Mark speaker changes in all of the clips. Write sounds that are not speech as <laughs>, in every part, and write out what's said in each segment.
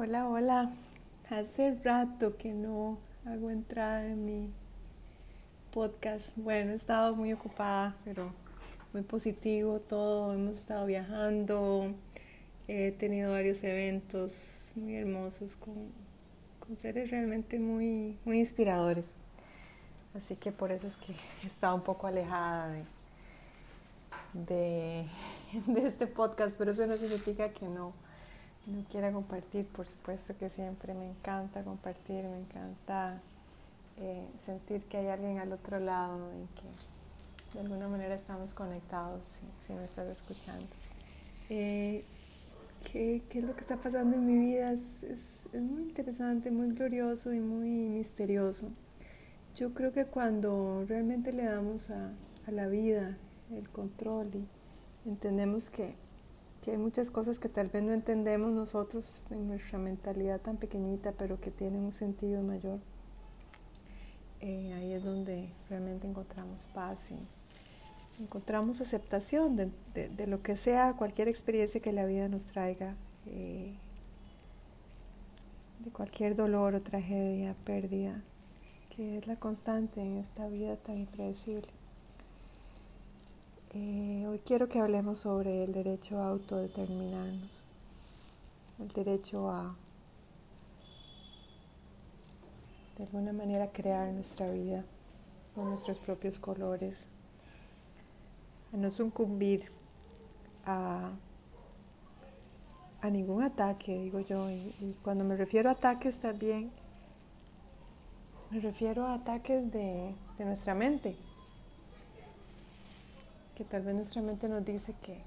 Speaker 1: Hola, hola. Hace rato que no hago entrada en mi podcast. Bueno, he estado muy ocupada, pero muy positivo todo. Hemos estado viajando. He tenido varios eventos muy hermosos con, con seres realmente muy, muy inspiradores. Así que por eso es que he estado un poco alejada de, de, <laughs> de este podcast, pero eso no significa que no no quiera compartir, por supuesto que siempre me encanta compartir, me encanta eh, sentir que hay alguien al otro lado y que de alguna manera estamos conectados si, me estás escuchando. Eh, ¿qué, ¿qué, es lo que está pasando en mi vida? Es, es, es, muy interesante, muy glorioso y muy misterioso. Yo creo que cuando realmente le damos a, a la vida el control y entendemos que que hay muchas cosas que tal vez no entendemos nosotros en nuestra mentalidad tan pequeñita, pero que tienen un sentido mayor. Eh, ahí es donde realmente encontramos paz y encontramos aceptación de, de, lo que sea, cualquier experiencia que la vida nos traiga, eh, de cualquier dolor o tragedia, pérdida, que es la constante en esta vida tan impredecible. Eh, hoy quiero que hablemos sobre el derecho a autodeterminarnos, el derecho a, de alguna manera, crear nuestra vida con nuestros propios colores, a no sucumbir a, a ningún ataque, digo yo. Y, y, cuando me refiero a ataques también, me refiero a ataques de, de nuestra mente que tal vez nuestra mente nos dice que,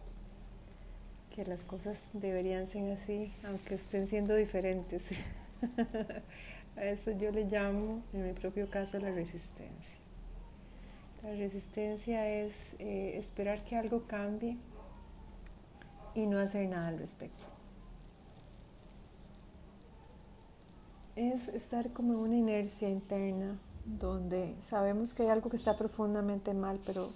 Speaker 1: que las cosas deberían ser así, aunque estén siendo diferentes. <laughs> A eso yo le llamo, en mi propio caso, la resistencia. La resistencia es eh, esperar que algo cambie y no hacer nada al respecto. Es estar como una inercia interna donde sabemos que hay algo que está profundamente mal, pero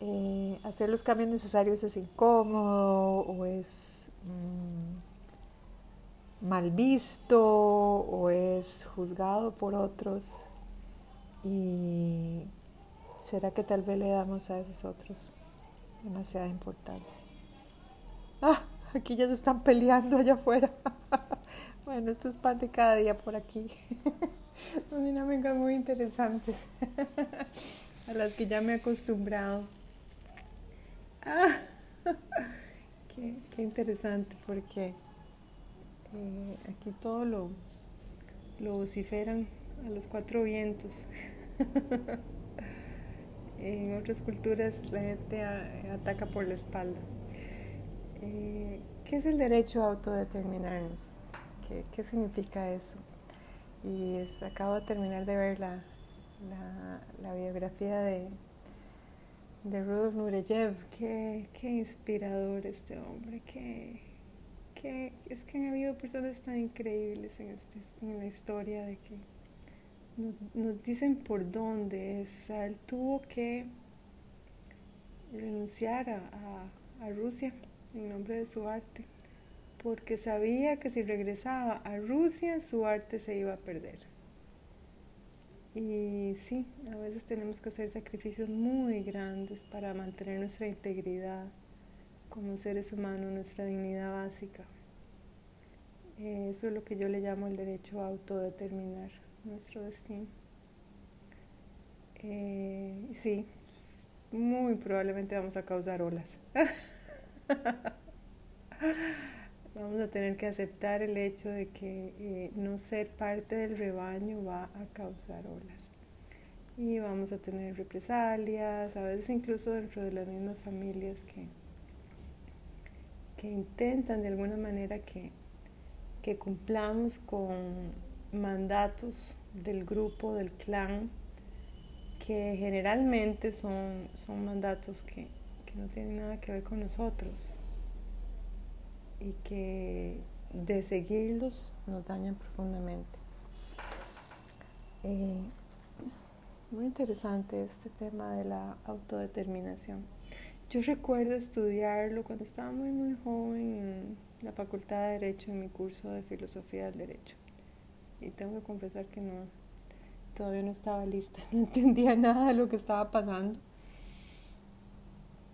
Speaker 1: eh, hacer los cambios necesarios es incómodo o es mm, mal visto o es juzgado por otros y será que tal vez le damos a esos otros demasiada importancia. Ah, aquí ya se están peleando allá afuera. <laughs> bueno, esto es pan de cada día por aquí. <laughs> Son dinámicas muy interesantes <laughs> a las que ya me he acostumbrado. Ah, <laughs> qué, qué, interesante porque eh, aquí todo lo, lo vociferan a los cuatro vientos. <laughs> en otras culturas la gente ataca por la espalda. Eh, ¿Qué es el derecho a autodeterminarnos? ¿Qué, qué significa eso? Y acabo de terminar de ver la, la, la biografía de de Rudolf Nureyev. Qué, qué inspirador este hombre. Qué, qué, es que han habido personas tan increíbles en, este, en la historia de que nos, dicen por dónde es. O sea, él tuvo que renunciar a, a, a Rusia en nombre de su arte porque sabía que si regresaba a Rusia su arte se iba a perder. Y sí, a veces tenemos que hacer sacrificios muy grandes para mantener nuestra integridad como seres humanos, nuestra dignidad básica. Eso es lo que yo le llamo el derecho a autodeterminar nuestro destino. Eh, sí, muy probablemente vamos a causar olas. <laughs> vamos a tener que aceptar el hecho de que eh, no ser parte del rebaño va a causar olas. Y vamos a tener represalias, a veces incluso dentro de las mismas familias que, que intentan de alguna manera que, que cumplamos con mandatos del grupo, del clan, que generalmente son, son mandatos que, que no tienen nada que ver con nosotros y que de seguirlos nos dañan profundamente. Eh, muy interesante este tema de la autodeterminación. Yo recuerdo estudiarlo cuando estaba muy muy joven la Facultad de Derecho en mi curso de Filosofía del Derecho. Y tengo que confesar que no, todavía no estaba lista, <laughs> no entendía nada de lo que estaba pasando.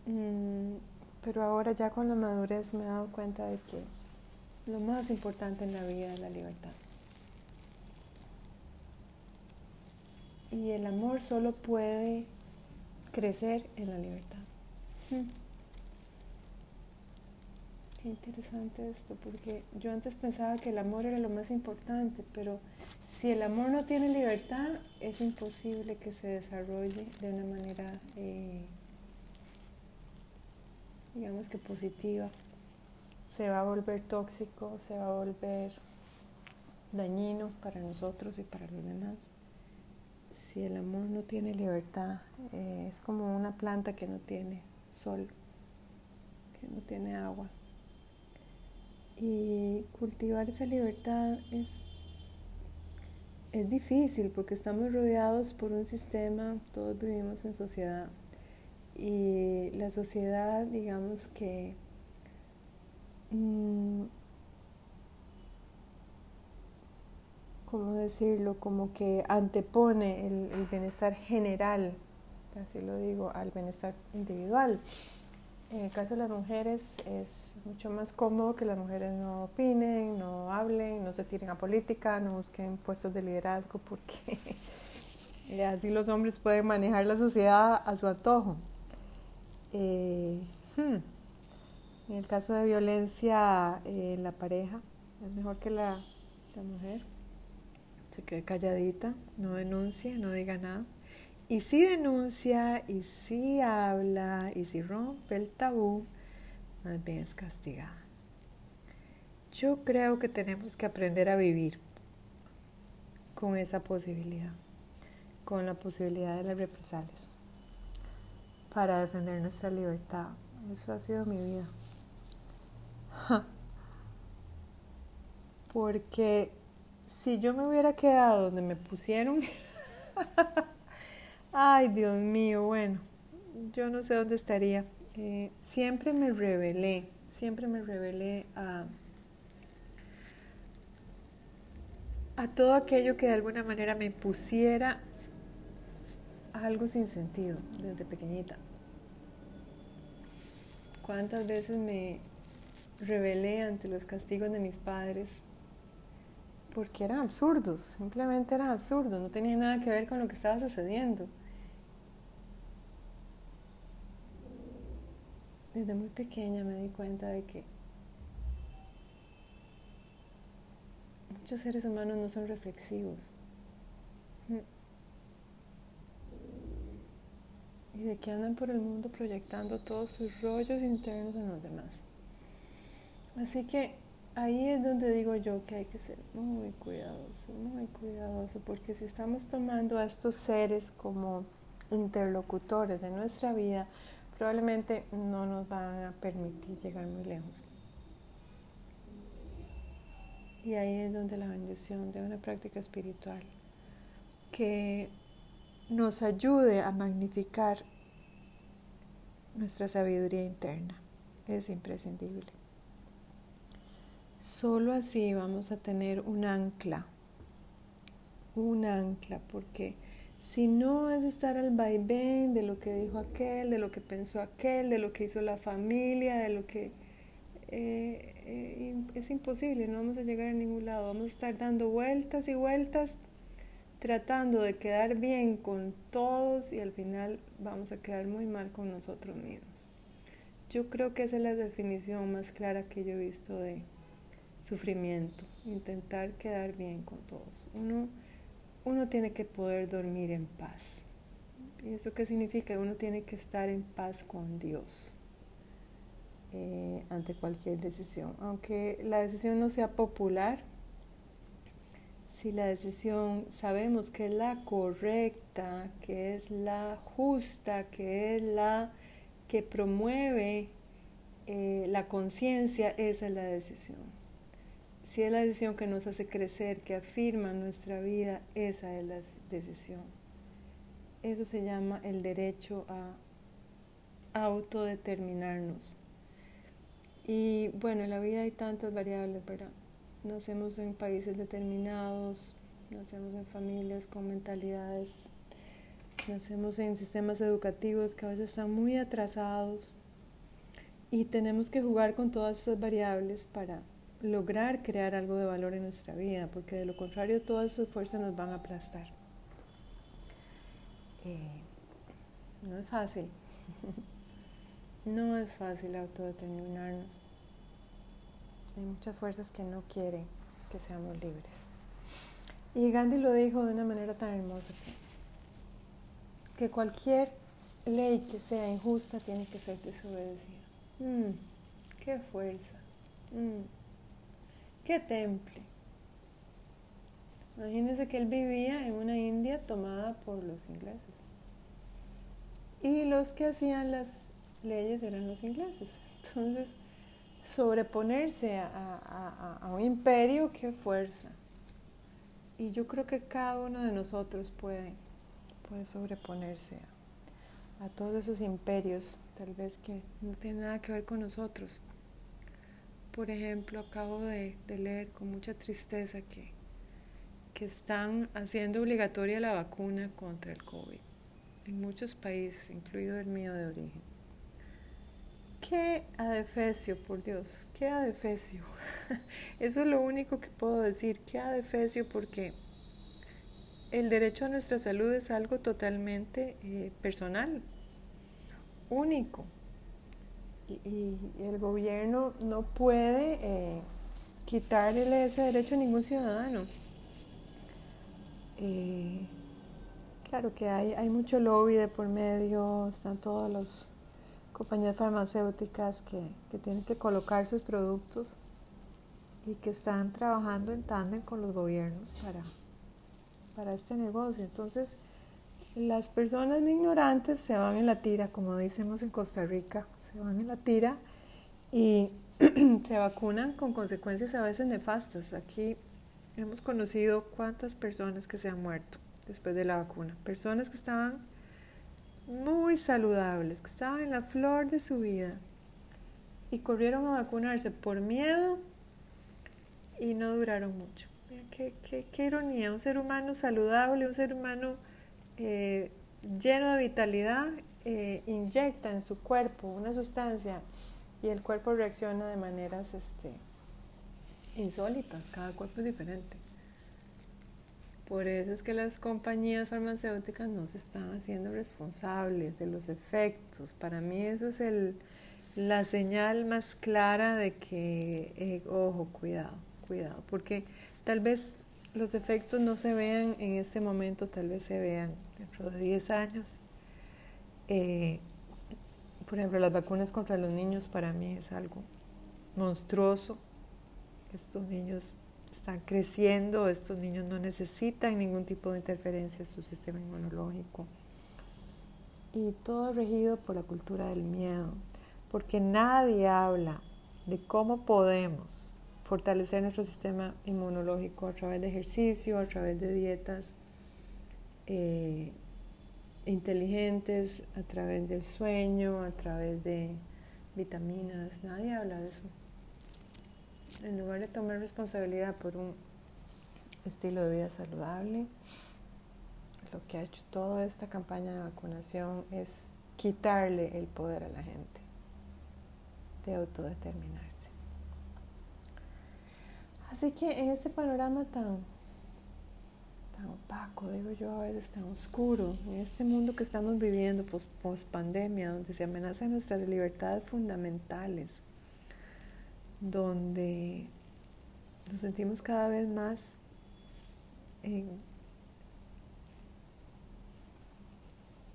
Speaker 1: Mm, pero ahora ya con la madurez me he dado cuenta de que lo más importante en la vida es la libertad. Y el amor solo puede crecer en la libertad. Mm. Qué interesante esto, porque yo antes pensaba que el amor era lo más importante, pero si el amor no tiene libertad, es imposible que se desarrolle de una manera, eh, digamos que positiva. Se va a volver tóxico, se va a volver dañino para nosotros y para los demás. Si el amor no tiene libertad, eh, es como una planta que no tiene sol, que no tiene agua. Y cultivar esa libertad es, es difícil porque estamos rodeados por un sistema, todos vivimos en sociedad. Y la sociedad, digamos que mm, ¿cómo decirlo? Como que antepone el, el, bienestar general, así lo digo, al bienestar individual. En el caso de las mujeres es mucho más cómodo que las mujeres no opinen, no hablen, no se tiren a política, no busquen puestos de liderazgo porque <laughs> así los hombres pueden manejar la sociedad a su antojo. Eh, hmm, en el caso de violencia eh, en la pareja, es mejor que la, la mujer se quede calladita, no denuncie, no diga nada. Y si denuncia, y si habla, y si rompe el tabú, más bien es castigada. Yo creo que tenemos que aprender a vivir con esa posibilidad, con la posibilidad de las represalias, para defender nuestra libertad. Eso ha sido mi vida. <laughs> Porque si yo me hubiera quedado donde me pusieron, <laughs> Ay, Dios mío, bueno, yo no sé dónde estaría. Eh, siempre me rebelé, siempre me rebelé a, a todo aquello que de alguna manera me pusiera algo sin sentido desde pequeñita. ¿Cuántas veces me rebelé ante los castigos de mis padres? Porque eran absurdos, simplemente eran absurdos, no tenían nada que ver con lo que estaba sucediendo. desde muy pequeña me di cuenta de que muchos seres humanos no son reflexivos. Y de que andan por el mundo proyectando todos sus rollos internos en los demás. Así que ahí es donde digo yo que hay que ser muy cuidadoso, muy cuidadoso, porque si estamos tomando a estos seres como interlocutores de nuestra vida, probablemente no nos van a permitir llegar muy lejos. Y ahí es donde la bendición de una práctica espiritual que nos ayude a magnificar nuestra sabiduría interna es imprescindible. Solo así vamos a tener un ancla, un ancla, porque si no es estar al vaivén de lo que dijo aquel, de lo que pensó aquel, de lo que hizo la familia, de lo que... Eh, eh, es imposible, no vamos a llegar a ningún lado, vamos a estar dando vueltas y vueltas tratando de quedar bien con todos y al final vamos a quedar muy mal con nosotros mismos. Yo creo que esa es la definición más clara que yo he visto de sufrimiento, intentar quedar bien con todos. Uno uno tiene que poder dormir en paz. ¿Y eso qué significa? Uno tiene que estar en paz con Dios eh, ante cualquier decisión. Aunque la decisión no sea popular, si la decisión sabemos que es la correcta, que es la justa, que es la que promueve eh, la conciencia, esa es la decisión si es la decisión que nos hace crecer, que afirma nuestra vida, esa es la decisión. Eso se llama el derecho a autodeterminarnos. Y bueno, en la vida hay tantas variables, ¿verdad? Nacemos en países determinados, nacemos en familias con mentalidades, nacemos en sistemas educativos que a veces están muy atrasados y tenemos que jugar con todas esas variables para lograr crear algo de valor en nuestra vida, porque de lo contrario todas esas fuerzas nos van a aplastar. Eh, no es fácil. <laughs> no es fácil autodeterminarnos. Hay muchas fuerzas que no quieren que seamos libres. Y Gandhi lo dijo de una manera tan hermosa que, cualquier ley que sea injusta tiene que ser desobedecida. Mm, ¡Qué fuerza! Mm, ¡Qué temple! Imagínense que él vivía en una India tomada por los ingleses. Y los que hacían las leyes eran los ingleses. <laughs> Entonces, sobreponerse a, a un imperio, qué fuerza. Y yo creo que cada uno de nosotros puede, puede sobreponerse a, todos esos imperios, tal vez que no tienen nada que ver con nosotros. Por ejemplo, acabo de, leer con mucha tristeza que, que están haciendo obligatoria la vacuna contra el COVID en muchos países, incluido el mío de origen. Qué adefesio, por Dios, qué adefesio. <laughs> Eso es lo único que puedo decir, qué adefesio, porque el derecho a nuestra salud es algo totalmente eh, personal, único. Y, el gobierno no puede eh, quitarle ese derecho a ningún ciudadano. Eh, claro que hay, hay mucho lobby de por medio, están todos los compañías farmacéuticas que, tienen que colocar sus productos y que están trabajando en tándem con los gobiernos para, para este negocio. Entonces, las personas ignorantes se van en la tira, como decimos en Costa Rica, se van en la tira y <clears throat> se vacunan con consecuencias a veces nefastas. Aquí hemos conocido cuántas personas que se han muerto después de la vacuna, personas que estaban muy saludables, que estaban en la flor de su vida y corrieron a vacunarse por miedo y no duraron mucho. qué, qué, ironía, un ser humano saludable, un ser humano eh, lleno de vitalidad, eh, inyecta en su cuerpo una sustancia y el cuerpo reacciona de maneras este, insólitas, cada cuerpo es diferente. Por eso es que las compañías farmacéuticas no se están haciendo responsables de los efectos. Para mí eso es el, la señal más clara de que, eh, ojo, cuidado, cuidado, porque tal vez los efectos no se vean en este momento, tal vez se vean dentro de 10 años. Eh, por ejemplo, las vacunas contra los niños para mí es algo monstruoso. Estos niños están creciendo, estos niños no necesitan ningún tipo de interferencia en su sistema inmunológico. Y todo regido por la cultura del miedo, porque nadie habla de cómo podemos fortalecer nuestro sistema inmunológico a través de ejercicio, a través de dietas eh, inteligentes, a través del sueño, a través de vitaminas. Nadie habla de eso en lugar de tomar responsabilidad por un estilo de vida saludable, lo que ha hecho toda esta campaña de vacunación es quitarle el poder a la gente de autodeterminarse. Así que en este panorama tan, tan opaco, digo yo, a veces tan oscuro, en este mundo que estamos viviendo post pandemia, donde se amenazan nuestras libertades fundamentales, donde nos sentimos cada vez más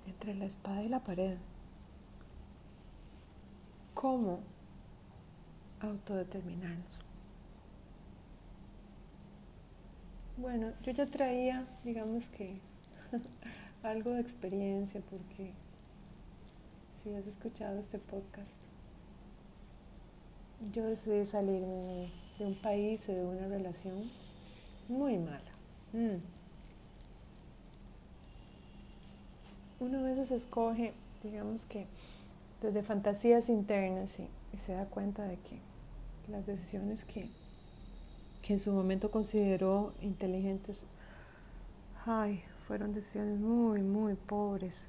Speaker 1: entre la espada y la pared. ¿Cómo autodeterminarnos? Bueno, yo ya traía, digamos que, <laughs> algo de experiencia porque si has escuchado este podcast, yo decidí salirme de un país, de una relación muy mala. Mm. Uno a veces escoge, digamos que desde fantasías internas y, y se da cuenta de que las decisiones que, que en su momento consideró inteligentes, ay, fueron decisiones muy, muy pobres.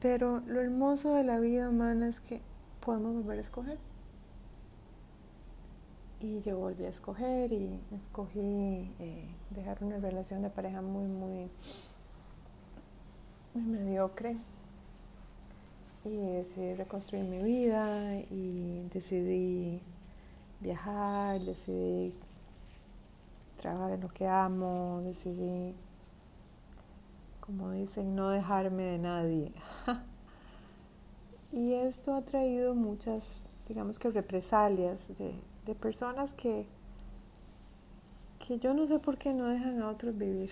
Speaker 1: Pero lo hermoso de la vida humana es que podemos volver a escoger. Y yo volví a escoger y escogí eh, dejar una relación de pareja muy, muy, muy mediocre. Y decidí reconstruir mi vida y decidí viajar, decidí trabajar en lo que amo, decidí, como dicen, no dejarme de nadie. <laughs> y esto ha traído muchas, digamos que represalias de, de personas que, que yo no sé por qué no dejan a otros vivir.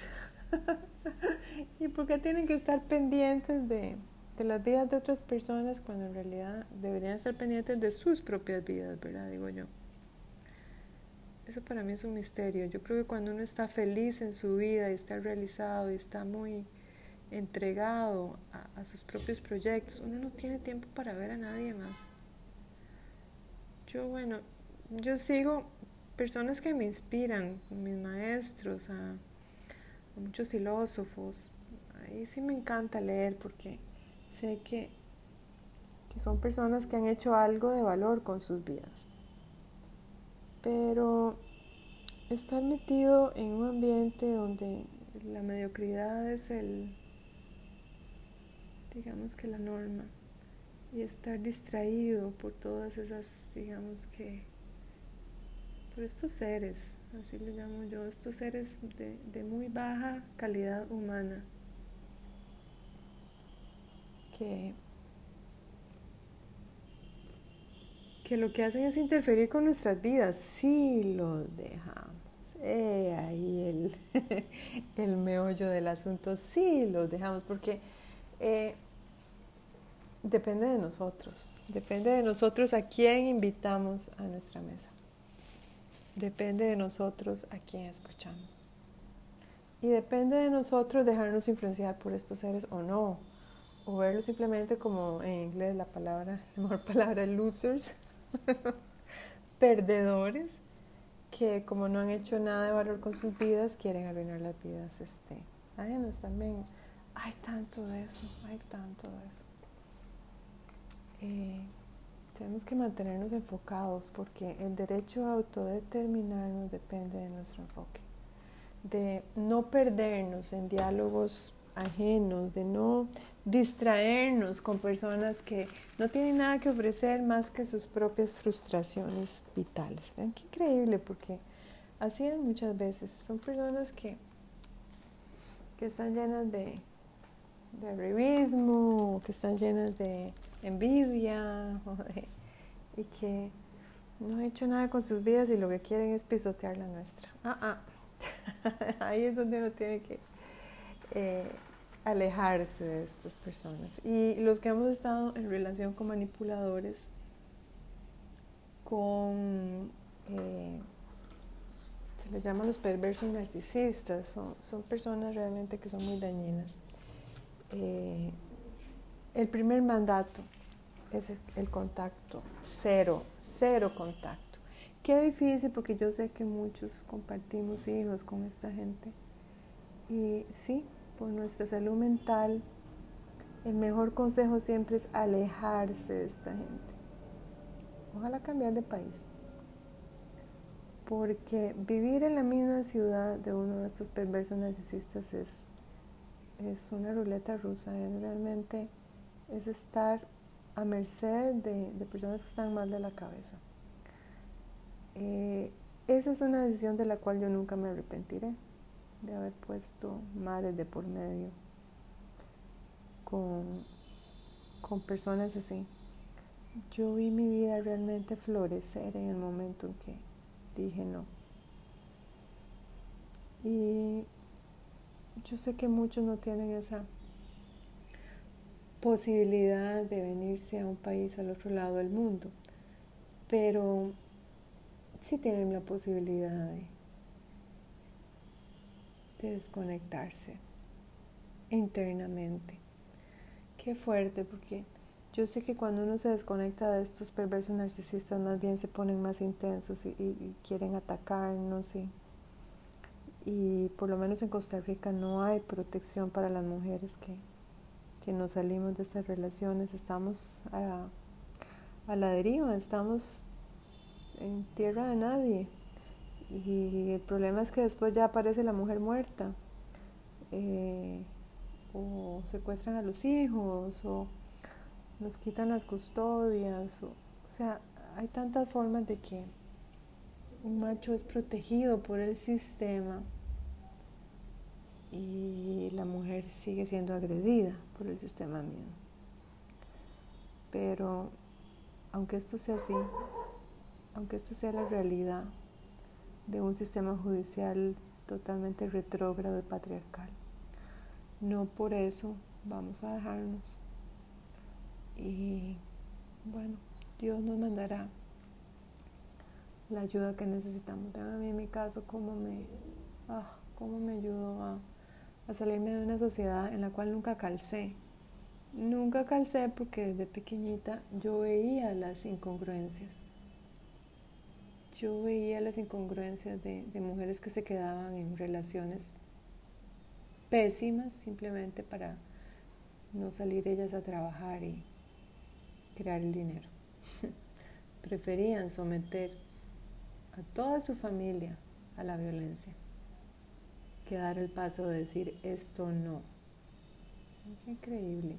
Speaker 1: <laughs> y por qué tienen que estar pendientes de, de las vidas de otras personas cuando en realidad deberían estar pendientes de sus propias vidas, ¿verdad? Digo yo. Eso para mí es un misterio. Yo creo que cuando uno está feliz en su vida y está realizado y está muy entregado a, a sus propios proyectos, uno no tiene tiempo para ver a nadie más. Yo, bueno, yo sigo personas que me inspiran, mis maestros, a, muchos filósofos. Ahí sí me encanta leer porque sé que, que son personas que han hecho algo de valor con sus vidas. Pero estar metido en un ambiente donde la mediocridad es el, digamos que la norma, y estar distraído por todas esas, digamos que, por estos seres, así le llamo yo, estos seres de, de muy baja calidad humana, que que lo que hacen es interferir con nuestras vidas, sí lo dejamos. Eh, ahí el, <laughs> el meollo del asunto, sí lo dejamos, porque eh, depende de nosotros, depende de nosotros a quién invitamos a nuestra mesa, depende de nosotros a quién escuchamos. Y depende de nosotros dejarnos influenciar por estos seres o no, o verlos simplemente como en inglés la palabra, <laughs> la mejor palabra, losers, <laughs> perdedores que como no han hecho nada de valor con sus vidas, quieren arruinar las vidas este, ajenas también. Hay tanto de eso, hay tanto de eso. Eh, tenemos que mantenernos enfocados porque el derecho a autodeterminarnos depende de nuestro enfoque, de no perdernos en diálogos ajenos, de no distraernos con personas que no tienen nada que ofrecer más que sus propias frustraciones vitales. Vean qué increíble, porque así es muchas veces. Son personas que, que están llenas de, de que están llenas de envidia, <laughs> y que no han hecho nada con sus vidas y lo que quieren es pisotear la nuestra. Ah, ah. <laughs> Ahí es donde uno tiene que eh, alejarse de estas personas. Y los que hemos estado en relación con manipuladores, con, eh, se les llama los perversos narcisistas, son, son personas realmente que son muy dañinas. Eh, el primer mandato es el contacto, cero, cero contacto. Qué difícil porque yo sé que muchos compartimos hijos con esta gente. Y sí, por nuestra salud mental, el mejor consejo siempre es alejarse de esta gente. Ojalá cambiar de país. Porque vivir en la misma ciudad de uno de estos perversos narcisistas es, es una ruleta rusa. Es realmente es estar a merced de, personas que están mal de la cabeza. Eh, esa es una decisión de la cual yo nunca me arrepentiré de haber puesto mares de por medio con, con personas así. Yo vi mi vida realmente florecer en el momento en que dije no. Y yo sé que muchos no tienen esa posibilidad de venirse a un país al otro lado del mundo, pero sí tienen la posibilidad de de desconectarse internamente. Qué fuerte, porque yo sé que cuando uno se desconecta de estos perversos narcisistas, más bien se ponen más intensos y, quieren atacarnos. Y, y por lo menos en Costa Rica no hay protección para las mujeres que, que nos salimos de estas relaciones. Estamos a, la deriva, estamos en tierra de nadie. Y el problema es que después ya aparece la mujer muerta. Eh, o secuestran a los hijos, o nos quitan las custodias, o, sea, hay tantas formas de que un macho es protegido por el sistema y la mujer sigue siendo agredida por el sistema mismo. Pero aunque esto sea así, aunque esta sea la realidad de un sistema judicial totalmente retrógrado y patriarcal, no por eso vamos a dejarnos. Y bueno, Dios nos mandará la ayuda que necesitamos. Vean a mí en mi caso cómo me, ah, cómo me ayudó a, a salirme de una sociedad en la cual nunca calcé. Nunca calcé porque desde pequeñita yo veía las incongruencias. Yo veía las incongruencias de, de mujeres que se quedaban en relaciones pésimas simplemente para no salir ellas a trabajar y crear el dinero. <laughs> Preferían someter a toda su familia a la violencia que dar el paso de decir esto no. Qué increíble.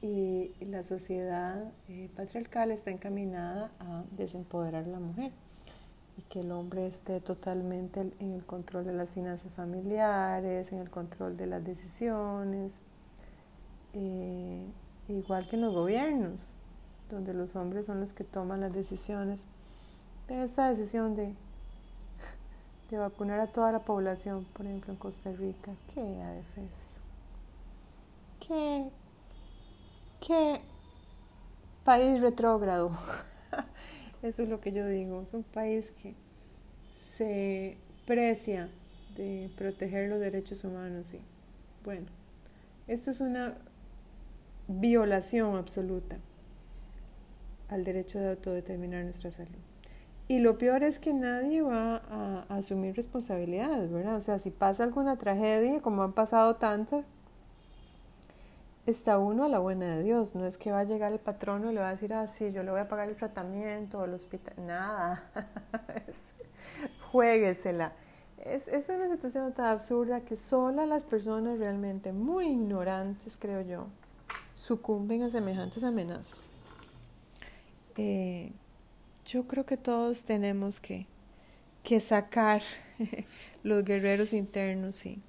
Speaker 1: Y la sociedad eh, patriarcal está encaminada a desempoderar a la mujer y que el hombre esté totalmente en el control de las finanzas familiares, en el control de las decisiones, eh, igual que en los gobiernos, donde los hombres son los que toman las decisiones. De esta decisión de, de vacunar a toda la población, por ejemplo en Costa Rica, qué adefesio, qué, qué país retrógrado. <laughs> Eso es lo que yo digo. Es un país que se precia de proteger los derechos humanos. Y bueno, esto es una violación absoluta al derecho de autodeterminar nuestra salud. Y lo peor es que nadie va a, asumir responsabilidades, ¿verdad? O sea, si pasa alguna tragedia, como han pasado tantas, está uno a la buena de Dios. No es que va a llegar el patrono y le va a decir, ah, sí, yo le voy a pagar el tratamiento o el hospital. Nada. <laughs> Jueguesela. Es, es una situación tan absurda que solo las personas realmente muy ignorantes, creo yo, sucumben a semejantes amenazas. Eh, yo creo que todos tenemos que, que sacar <laughs> los guerreros internos y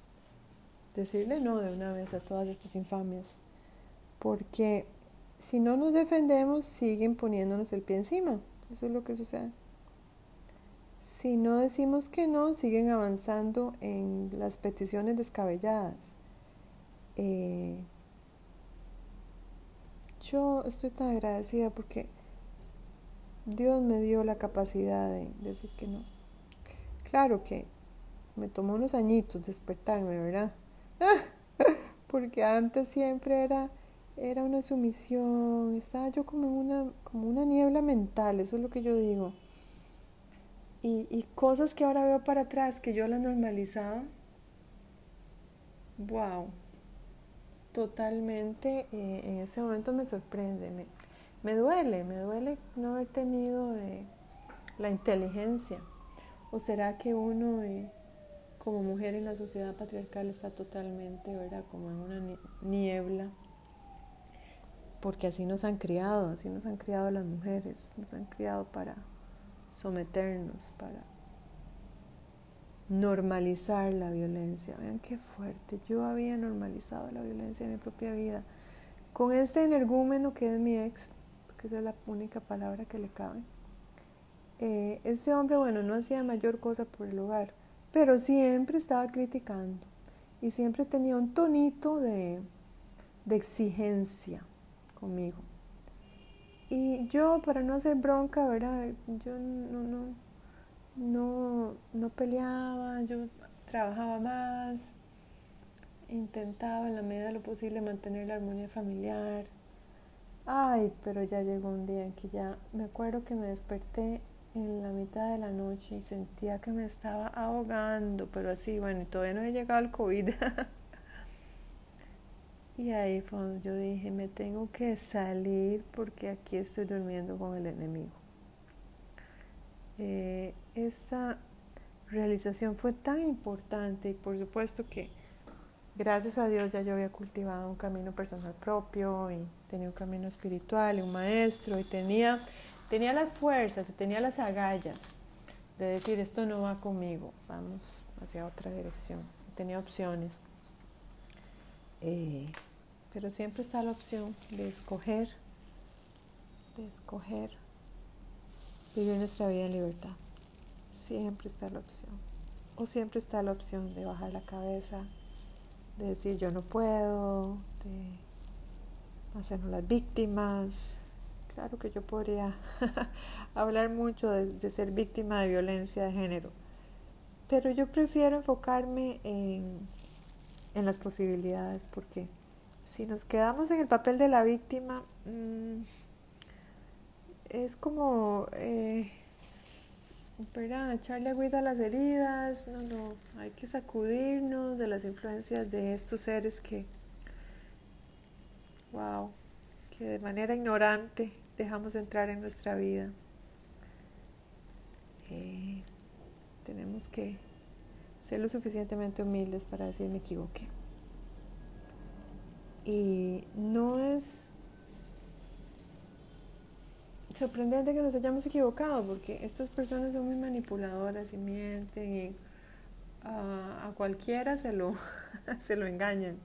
Speaker 1: decirle no de una vez a todas estas infamias porque si no nos defendemos siguen poniéndonos el pie encima. Eso es lo que sucede. Si no decimos que no, siguen avanzando en las peticiones descabelladas. Eh, yo estoy tan agradecida porque Dios me dio la capacidad de decir que no. Claro que me tomó unos añitos despertarme, ¿verdad? <laughs> porque antes siempre era era una sumisión, estaba yo como una, como una niebla mental, eso es lo que yo digo. Y, y cosas que ahora veo para atrás, que yo la normalizaba, wow, totalmente eh, en ese momento me sorprende, me, me, duele, me duele no haber tenido eh, la inteligencia. ¿O será que uno eh, como mujer en la sociedad patriarcal está totalmente, ¿verdad? Como en una niebla porque así nos han criado, así nos han criado las mujeres, nos han criado para someternos, para normalizar la violencia. Vean qué fuerte, yo había normalizado la violencia en mi propia vida. Con este energúmeno que es mi ex, esa es la única palabra que le cabe, eh, este hombre, bueno, no hacía mayor cosa por el hogar, pero siempre estaba criticando y siempre tenía un tonito de, de exigencia conmigo. Y yo, para no hacer bronca, ¿verdad? Yo no, no, no, no peleaba, yo trabajaba más, intentaba en la medida de lo posible mantener la armonía familiar. Ay, pero ya llegó un día en que ya me acuerdo que me desperté en la mitad de la noche y sentía que me estaba ahogando, pero así, bueno, y todavía no he llegado al COVID. <laughs> y ahí fue donde yo dije, me tengo que salir porque aquí estoy durmiendo con el enemigo. Eh, esta realización fue tan importante y por supuesto que gracias a Dios ya yo había cultivado un camino personal propio y tenía un camino espiritual y un maestro y tenía, tenía las fuerzas y tenía las agallas de decir esto no va conmigo, vamos hacia otra dirección. Tenía opciones, eh, pero siempre está la opción de escoger, de escoger vivir nuestra vida en libertad. Siempre está la opción. O siempre está la opción de bajar la cabeza, de decir yo no puedo, de hacernos las víctimas. Claro que yo podría <laughs> hablar mucho de, ser víctima de violencia de género, pero yo prefiero enfocarme en, en las posibilidades porque si nos quedamos en el papel de la víctima, mm, es como... Eh, echarle agüita a las heridas, no, no, hay que sacudirnos de las influencias de estos seres que, wow, que de manera ignorante dejamos entrar en nuestra vida. Eh, tenemos que ser lo suficientemente humildes para decir me equivoqué. Y no es sorprendente que nos hayamos equivocado, porque estas personas son muy manipuladoras y mienten y a cualquiera se lo, <laughs> se lo engañan.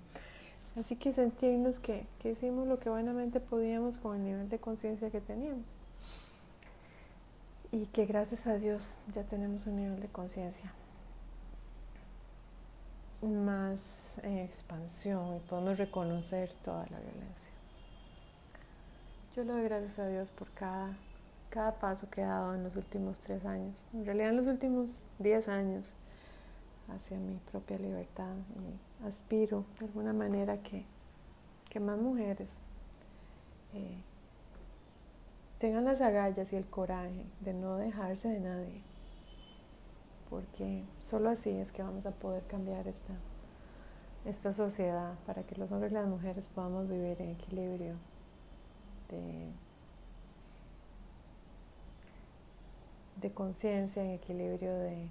Speaker 1: Así que sentirnos que, que hicimos lo que buenamente podíamos con el nivel de conciencia que teníamos. Y que gracias a Dios ya tenemos un nivel de conciencia más en expansión y podemos reconocer toda la violencia. Yo le doy gracias a Dios por cada, cada paso que he dado en los últimos tres años, en realidad en los últimos diez años, hacia mi propia libertad y aspiro de alguna manera que, que más mujeres eh, tengan las agallas y el coraje de no dejarse de nadie, porque solo así es que vamos a poder cambiar esta, esta sociedad para que los hombres y las mujeres podamos vivir en equilibrio de, conciencia, en equilibrio de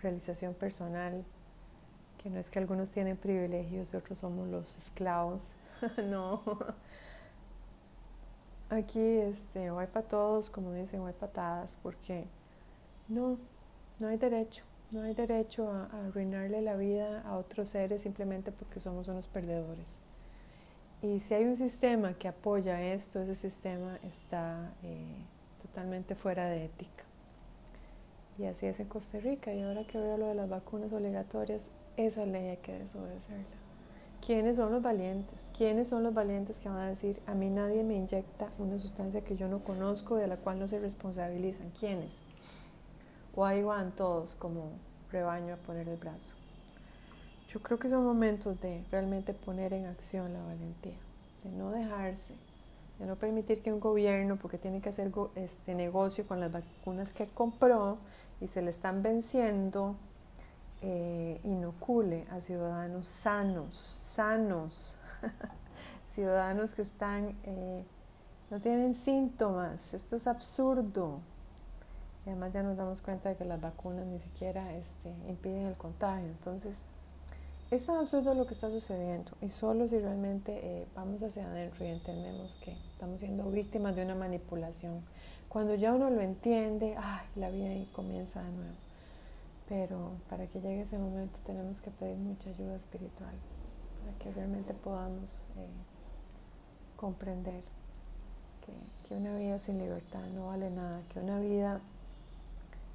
Speaker 1: realización personal, que no es que algunos tienen privilegios y otros somos los esclavos, <laughs> no. Aquí este, o para todos, como dicen, o hay patadas, porque no, no hay derecho, no hay derecho a arruinarle la vida a otros seres simplemente porque somos unos perdedores. Y si hay un sistema que apoya esto, ese sistema está eh, totalmente fuera de ética. Y así es en Costa Rica. Y ahora que veo lo de las vacunas obligatorias, esa ley hay que desobedecerla. ¿Quiénes son los valientes? ¿Quiénes son los valientes que van a decir, a mí nadie me inyecta una sustancia que yo no conozco, de la cual no se responsabilizan? ¿Quiénes? O ahí van todos como rebaño a poner el brazo. Yo creo que son momentos de realmente poner en acción la valentía, de no dejarse, de no permitir que un gobierno, porque tiene que hacer este negocio con las vacunas que compró y se le están venciendo, eh, inocule a ciudadanos sanos, sanos, <laughs> ciudadanos que están, eh, no tienen síntomas. Esto es absurdo. Y además ya nos damos cuenta de que las vacunas ni siquiera este, impiden el contagio. Entonces, es tan absurdo lo que está sucediendo y solo si realmente eh, vamos hacia adentro y entendemos que estamos siendo víctimas de una manipulación. Cuando ya uno lo entiende, ay, la vida ahí comienza de nuevo. Pero para que llegue ese momento tenemos que pedir mucha ayuda espiritual, para que realmente podamos eh, comprender que, que una vida sin libertad no vale nada, que una vida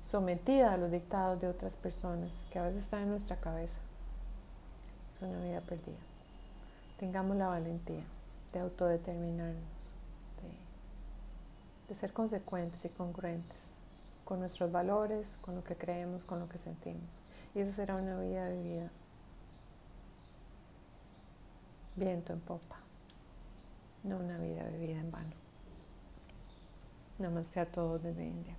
Speaker 1: sometida a los dictados de otras personas, que a veces están en nuestra cabeza, una vida perdida. Tengamos la valentía de autodeterminarnos, de, ser consecuentes y congruentes con nuestros valores, con lo que creemos, con lo que sentimos. Y esa será una vida vivida viento en popa. no una vida vivida en vano. Namaste a todos desde India.